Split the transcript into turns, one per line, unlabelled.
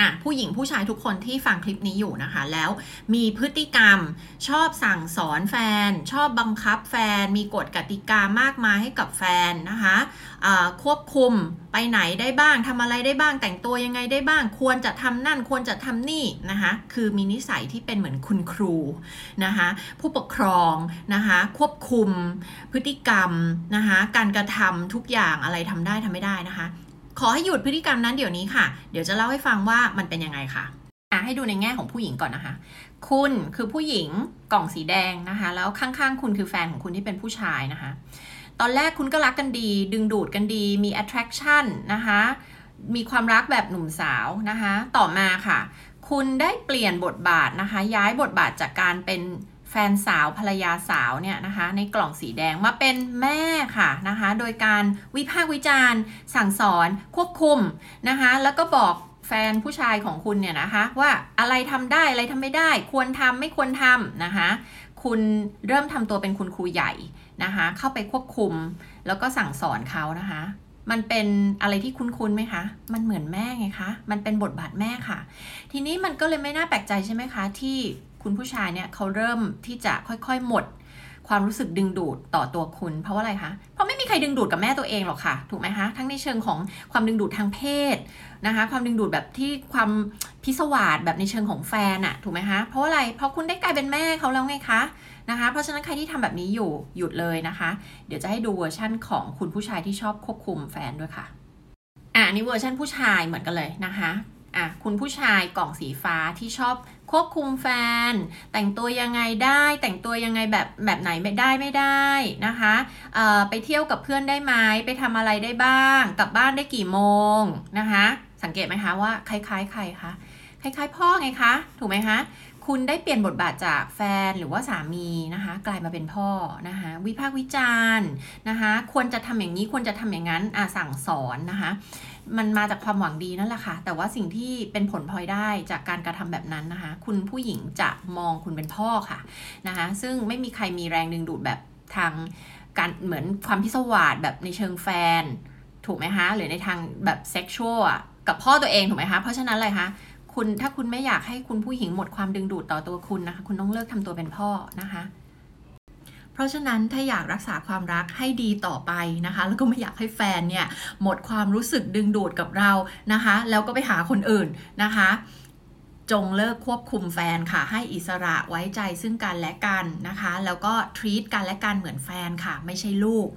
อะผู้หญิงผู้ชายทุกคนที่ฟังคลิปนี้อยู่นะคะ แล้วมีพฤติกรรมชอบสั่งสอนแฟน ชอบบังคับแฟน มีกฎกติกามากมายให้กับแฟนนะคะะควบคุมไปไหนได้บ้างทำอะไรได้บ้างแต่งตัวยังไงได้บ้าง ควรจะทำนั่นควรจะทำนี่นะคะคือมีนิสัยที่เป็นเหมือนคุณครูนะคะผู้ปกครองนะคะควบคุมพฤติกรรมนะคะการกระทำทุกอย่างอะไรทำได้ทำไม่ได้นะคะ ขอให้หยุดพฤติกรรมนั้นเดี๋ยวนี้ค่ะ เดี๋ยวจะเล่าให้ฟังว่ามันเป็นยังไงค่ะอะให้ดูในแง่ของผู้หญิงก่อนนะคะ คุณคือผู้หญิงกล่องสีแดงนะคะ แล้วข้างๆ คุณคือแฟนของคุณที่เป็นผู้ชายนะคะ ตอนแรกคุณก็รักกันดี ดึงดูดกันดี มี attraction นะคะ มีความรักแบบหนุ่มสาวนะคะ ต่อมาค่ะ คุณได้เปลี่ยนบทบาทนะคะ ย้ายบทบาทจากการเป็น แฟนสาวภรรยาสาวเนี่ยนะคะในกล่องสีแดงมาเป็นแม่ค่ะนะคะโดยการวิพากษ์วิจารณ์ สั่งสอนควบคุมนะคะแล้วก็บอกแฟนผู้ชายของคุณเนี่ยนะคะว่าอะไรทำได้อะไรทำไม่ได้ ควรทำไม่ควรทำนะคะคุณเริ่มทำตัวเป็นคุณครูใหญ่นะคะเข้าไปควบคุมแล้วก็สั่งสอนเขานะคะมันเป็นอะไรที่คุ้นๆไหมคะ มันเหมือนแม่ไงคะ มันเป็นบทบาทแม่ค่ะ ทีนี้มันก็เลยไม่น่าแปลกใจใช่ไหมคะ ที่ คุณผู้ชายเนี่ยเขาเริ่มที่จะค่อยๆหมด ความรู้สึกดึงดูดต่อตัวคุณ เพราะว่าอะไรคะ เพราะไม่มีใครดึงดูดกับแม่ตัวเองหรอกค่ะ ถูกไหมคะ ทั้งในเชิงของความดึงดูดทางเพศนะคะ ความดึงดูดแบบที่ความพิศวาสแบบในเชิงของแฟนอะถูกไหมคะ เพราะอะไร เพราะคุณได้กลายเป็นแม่เขาแล้วไงคะนะคะ เพราะฉะนั้นใครที่ทำแบบนี้อยู่หยุดเลยนะคะ เดี๋ยวจะให้ดูเวอร์ชั่นของคุณผู้ชายที่ชอบควบคุมแฟนด้วยค่ะ อ่านี่เวอร์ชันผู้ชายเหมือนกันเลยนะคะ อะคุณผู้ชายกล่องสีฟ้าที่ชอบควบคุมแฟน แต่งตัวยังไงได้ แต่งตัวยังไงแบบแบบไหนไม่ได้ไม่ได้นะคะเอ่อไปเที่ยวกับเพื่อนได้ไหมไปทำอะไรได้บ้าง กลับบ้านได้กี่โมงนะคะ สังเกตไหมคะว่าคล้ายๆใครคะ คล้ายๆ พ่อไงคะ ถูกไหมคะ คุณได้เปลี่ยนบทบาทจากแฟนหรือว่าสามีนะคะ กลายมาเป็นพ่อนะคะ วิพากษ์วิจารณ์นะคะ ควรจะทำอย่างนี้ควรจะทำอย่างนั้นอ่าสั่งสอนนะคะ มันมาจากความหวังดีนั่นแหละค่ะ แต่ว่าสิ่งที่เป็นผลพลอยได้จากการกระทำแบบนั้นนะคะ คุณผู้หญิงจะมองคุณเป็นพ่อค่ะนะคะ ซึ่งไม่มีใครมีแรงดึงดูดแบบทางการเหมือนความพิศวาสแบบในเชิงแฟน ถูกไหมคะ หรือในทางแบบเซ็กชวลกับพ่อตัวเองถูกไหมคะ เพราะฉะนั้นอะไรคะ คุณถ้าคุณไม่อยากให้คุณผู้หญิงหมดความดึงดูดต่อตัวคุณนะคะ คุณต้องเลิกทำตัวเป็นพ่อนะคะ เพราะฉะนั้นถ้าอยากรักษาความรักให้ดีต่อไปนะคะ แล้วก็ไม่อยากให้แฟนเนี่ยหมดความรู้สึกดึงดูดกับเรานะคะ แล้วก็ไปหาคนอื่นนะคะจงเลิกควบคุมแฟนค่ะ ให้อิสระไว้ใจซึ่งกันและกันนะคะ แล้วก็ทรีตกันและกันเหมือนแฟนค่ะ ไม่ใช่ลูก